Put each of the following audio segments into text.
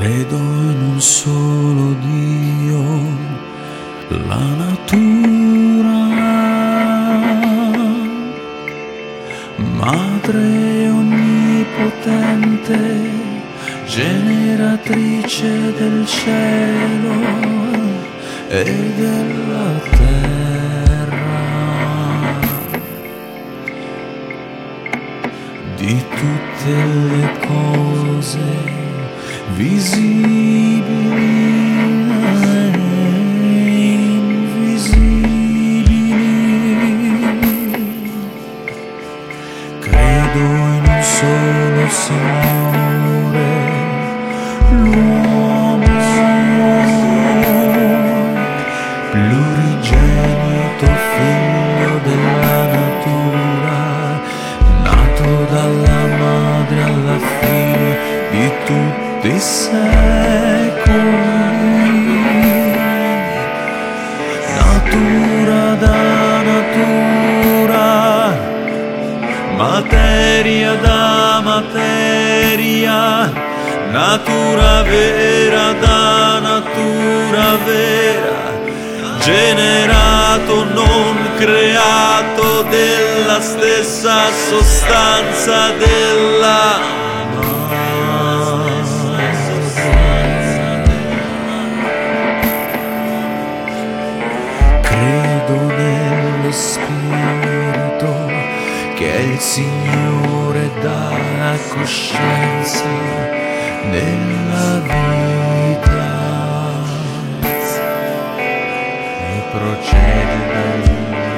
Credo in un solo Dio, la natura, madre onnipotente, generatrice del cielo e della terra. Di tutte le cose. Credo in un solo Signore, tutti i secoli. Natura da natura, materia da materia, natura vera da natura vera, generato non creato della stessa sostanza spirito che il Signore dà coscienza nella vita. E procede dalla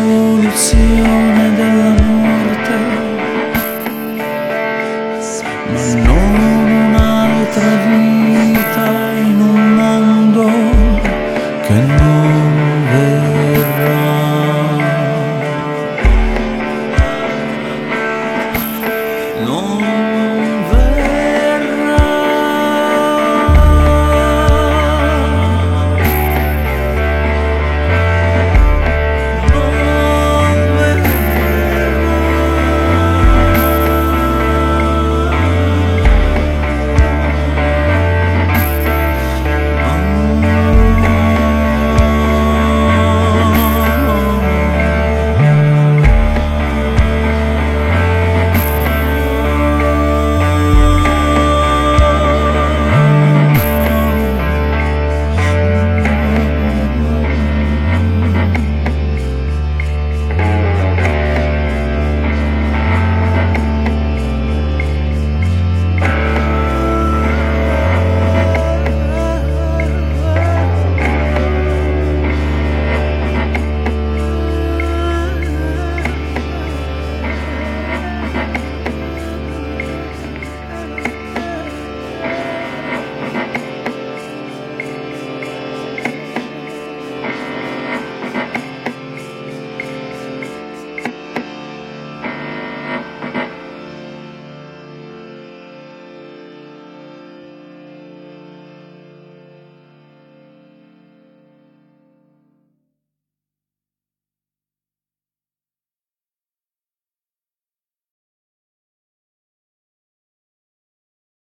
dissoluzione della